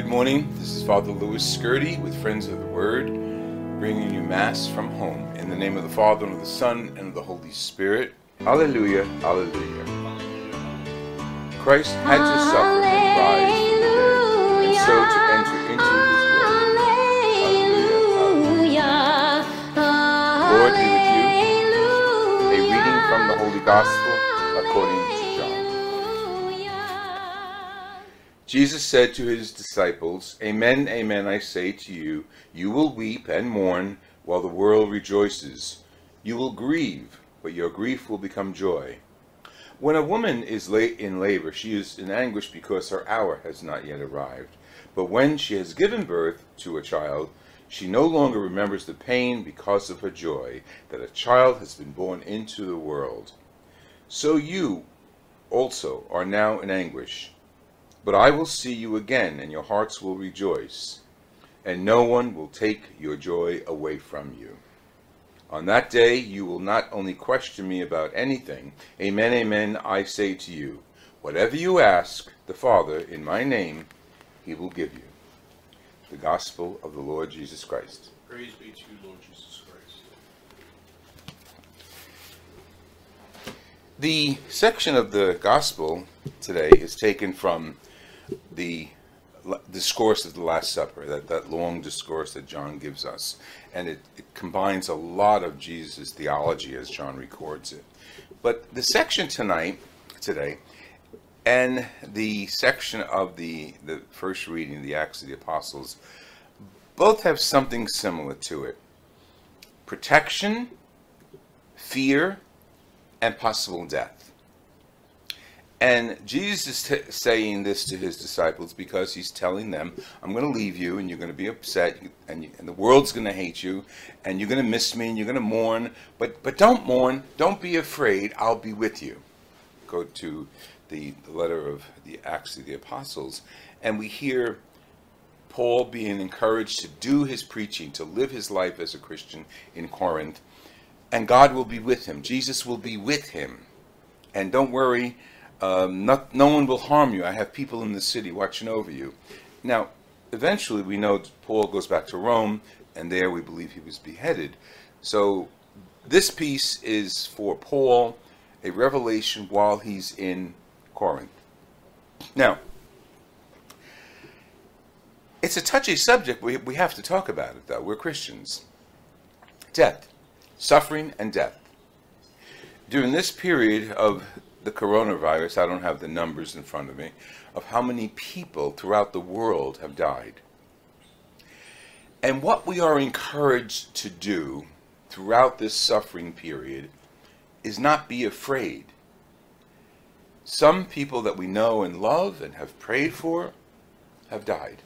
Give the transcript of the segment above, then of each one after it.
Good morning. This is Father Louis Scurti with Friends of the Word, bringing you Mass from home. In the name of the Father, and of the Son, and of the Holy Spirit. Alleluia, alleluia. Christ had to suffer and rise from the dead, and so to enter into his glory. Alleluia, Lord be with you. A reading from the Holy Gospel Jesus said to his disciples, Amen, amen, I say to you, you will weep and mourn while the world rejoices. You will grieve, but your grief will become joy. When a woman is late in labor, she is in anguish because her hour has not yet arrived. But when she has given birth to a child, she no longer remembers the pain because of her joy that a child has been born into the world. So you also are now in anguish. But I will see you again, and your hearts will rejoice, and no one will take your joy away from you. On that day you will not only question me about anything, amen, amen, I say to you, whatever you ask the Father in my name, he will give you. The Gospel of the Lord Jesus Christ. Praise be to you, Lord Jesus Christ. The section of the Gospel today is taken from the discourse of the Last Supper, that, that long discourse that John gives us. And it, it combines a lot of Jesus' theology as John records it. But the section tonight, today, and the section of the, the first reading, the Acts of the Apostles, both have something similar to it protection, fear, and possible death. And Jesus is saying this to his disciples because he's telling them, I'm going to leave you and you're going to be upset and, you, and the world's going to hate you and you're going to miss me and you're going to mourn. But, but don't mourn. Don't be afraid. I'll be with you. Go to the, the letter of the Acts of the Apostles and we hear Paul being encouraged to do his preaching, to live his life as a Christian in Corinth. And God will be with him. Jesus will be with him. And don't worry, um, not, no one will harm you. I have people in the city watching over you. Now, eventually, we know Paul goes back to Rome, and there we believe he was beheaded. So, this piece is for Paul, a revelation while he's in Corinth. Now, it's a touchy subject. We, we have to talk about it, though. We're Christians. Death, suffering, and death. During this period of the coronavirus, I don't have the numbers in front of me, of how many people throughout the world have died. And what we are encouraged to do throughout this suffering period is not be afraid. Some people that we know and love and have prayed for have died.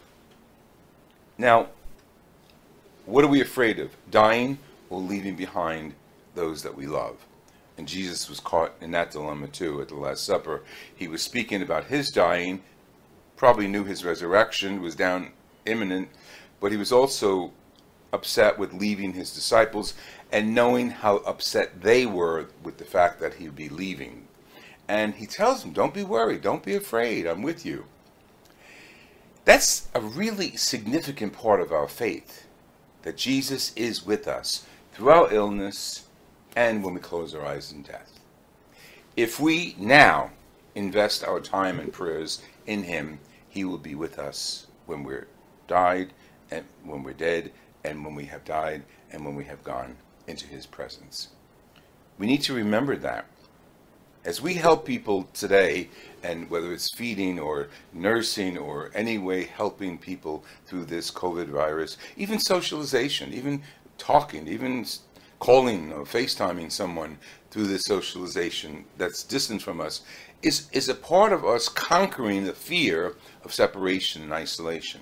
Now, what are we afraid of? Dying or leaving behind those that we love? And Jesus was caught in that dilemma too at the Last Supper. He was speaking about his dying, probably knew his resurrection was down imminent, but he was also upset with leaving his disciples and knowing how upset they were with the fact that he'd be leaving. And he tells them, Don't be worried, don't be afraid, I'm with you. That's a really significant part of our faith that Jesus is with us through our illness and when we close our eyes in death. If we now invest our time and prayers in Him, He will be with us when we're died and when we're dead and when we have died and when we have gone into His presence. We need to remember that. As we help people today, and whether it's feeding or nursing or any way helping people through this COVID virus, even socialization, even talking, even calling or FaceTiming someone through this socialization that's distant from us, is, is a part of us conquering the fear of separation and isolation.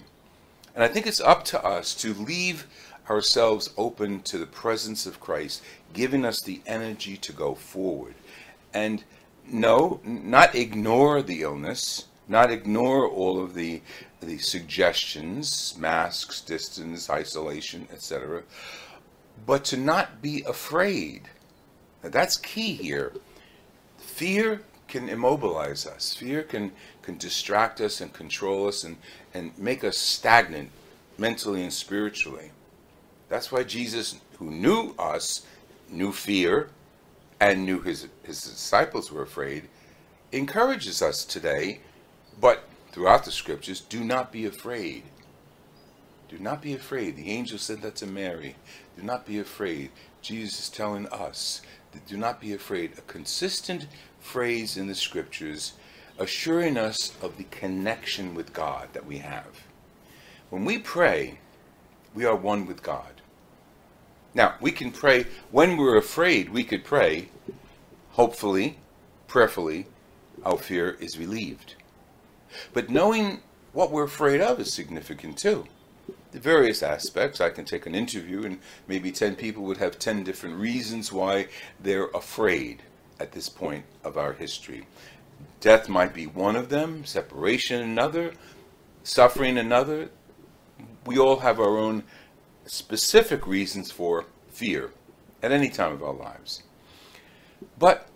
And I think it's up to us to leave ourselves open to the presence of Christ, giving us the energy to go forward. And no, not ignore the illness, not ignore all of the, the suggestions, masks, distance, isolation, etc., but to not be afraid. Now, that's key here. Fear can immobilize us. Fear can, can distract us and control us and, and make us stagnant mentally and spiritually. That's why Jesus, who knew us, knew fear, and knew his, his disciples were afraid, encourages us today, but throughout the scriptures, do not be afraid. Do not be afraid. The angel said that to Mary. Do not be afraid. Jesus is telling us that do not be afraid. A consistent phrase in the scriptures assuring us of the connection with God that we have. When we pray, we are one with God. Now, we can pray when we're afraid, we could pray, hopefully, prayerfully, our fear is relieved. But knowing what we're afraid of is significant too. Various aspects, I can take an interview and maybe 10 people would have 10 different reasons why they're afraid at this point of our history. Death might be one of them, separation another, suffering another. We all have our own specific reasons for fear at any time of our lives. But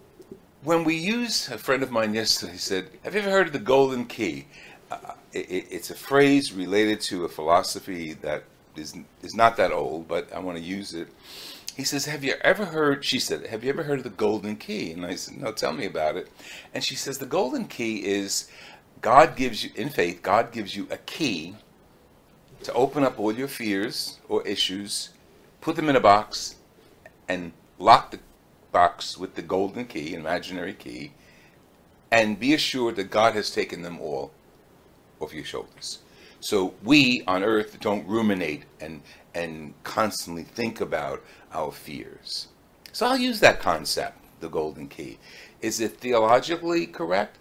when we use, a friend of mine yesterday said, Have you ever heard of the golden key? It, it's a phrase related to a philosophy that is, is not that old, but I want to use it. He says, Have you ever heard? She said, Have you ever heard of the golden key? And I said, No, tell me about it. And she says, The golden key is God gives you, in faith, God gives you a key to open up all your fears or issues, put them in a box, and lock the box with the golden key, imaginary key, and be assured that God has taken them all off your shoulders. So we on earth don't ruminate and and constantly think about our fears. So I'll use that concept, the golden key. Is it theologically correct?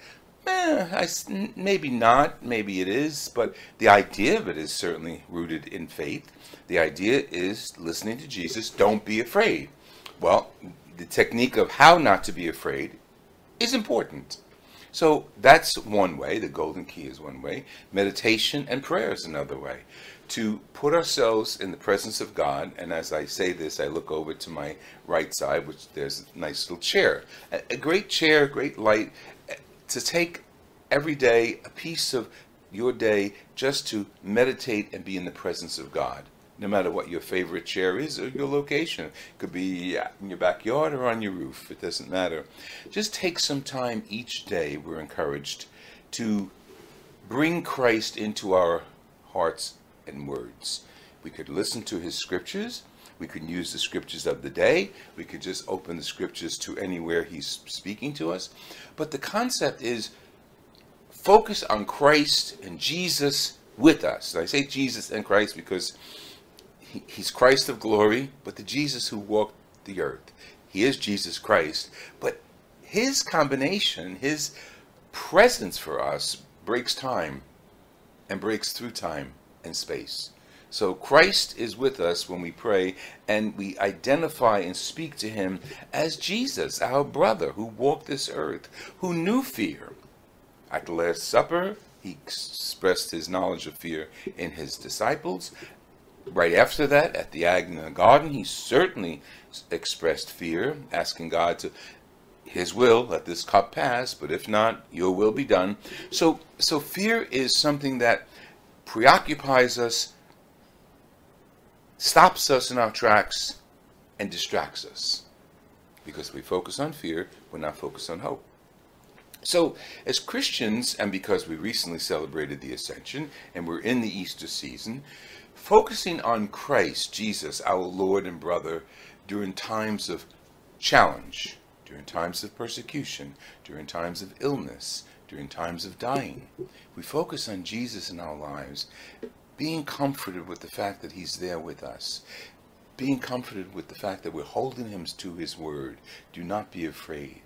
Eh, I, maybe not, maybe it is, but the idea of it is certainly rooted in faith. The idea is listening to Jesus, don't be afraid. Well, the technique of how not to be afraid is important. So that's one way, the golden key is one way. Meditation and prayer is another way. To put ourselves in the presence of God, and as I say this, I look over to my right side, which there's a nice little chair. A great chair, great light, to take every day a piece of your day just to meditate and be in the presence of God. No matter what your favorite chair is or your location. It could be in your backyard or on your roof. It doesn't matter. Just take some time each day, we're encouraged, to bring Christ into our hearts and words. We could listen to his scriptures. We could use the scriptures of the day. We could just open the scriptures to anywhere he's speaking to us. But the concept is focus on Christ and Jesus with us. And I say Jesus and Christ because he, he's Christ of glory, but the Jesus who walked the earth. He is Jesus Christ. But his combination, his presence for us, breaks time and breaks through time and space. So Christ is with us when we pray and we identify and speak to him as Jesus, our brother who walked this earth, who knew fear, at the Last Supper, he expressed his knowledge of fear in his disciples. Right after that, at the in Garden, he certainly expressed fear, asking God to his will let this cup pass but if not your will be done. So so fear is something that preoccupies us stops us in our tracks and distracts us. Because we focus on fear we're not focused on hope. So, as Christians, and because we recently celebrated the Ascension and we're in the Easter season, focusing on Christ, Jesus, our Lord and brother, during times of challenge, during times of persecution, during times of illness, during times of dying, we focus on Jesus in our lives, being comforted with the fact that He's there with us, being comforted with the fact that we're holding Him to His word. Do not be afraid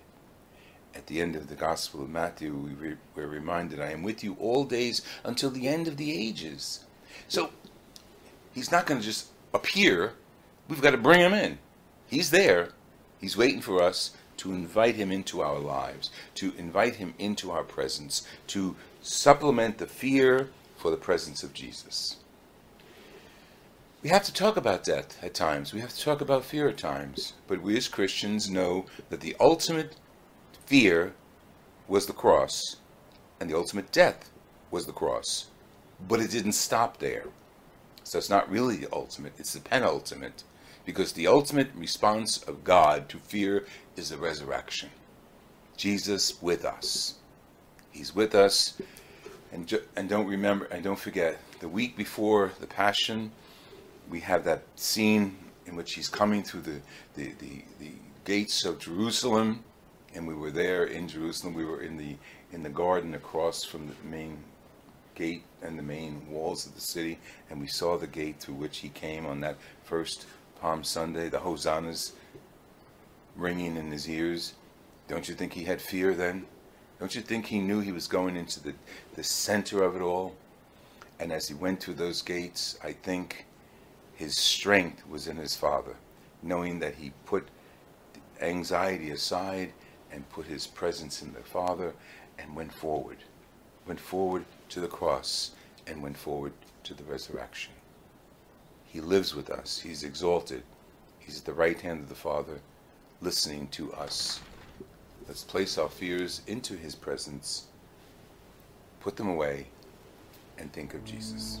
At the end of the Gospel of Matthew, we re- we're reminded, I am with you all days until the end of the ages. So he's not going to just appear. We've got to bring him in. He's there. He's waiting for us to invite him into our lives, to invite him into our presence, to supplement the fear for the presence of Jesus. We have to talk about death at times. We have to talk about fear at times. But we as Christians know that the ultimate fear was the cross, and the ultimate death was the cross. But it didn't stop there. So it's not really the ultimate, it's the penultimate. Because the ultimate response of God to fear is the resurrection. Jesus with us. He's with us. And, and don't remember, and don't forget, the week before the Passion, we have that scene in which he's coming through the, the, the, the gates of Jerusalem, and we were there in Jerusalem. We were in the in the garden across from the main gate and the main walls of the city, and we saw the gate through which he came on that first Palm Sunday. The hosannas ringing in his ears. Don't you think he had fear then? Don't you think he knew he was going into the, the center of it all? And as he went through those gates, I think his strength was in his father, knowing that he put anxiety aside and put his presence in the Father and went forward. Went forward to the cross and went forward to the resurrection. He lives with us. He's exalted. He's at the right hand of the Father, listening to us. Let's place our fears into his presence, put them away, and think of Jesus.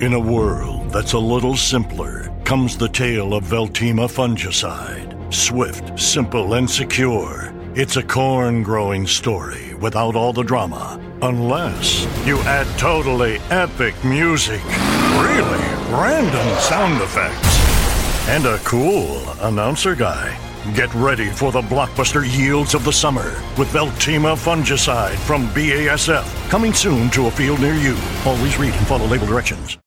In a world that's a little simpler comes the tale of Veltyma fungicide. Swift, simple, and secure. It's a corn growing story without all the drama. Unless you add totally epic music. Really random sound effects. And a cool announcer guy. Get ready for the blockbuster yields of the summer with Veltyma fungicide from BASF. Coming soon to a field near you. Always read and follow label directions.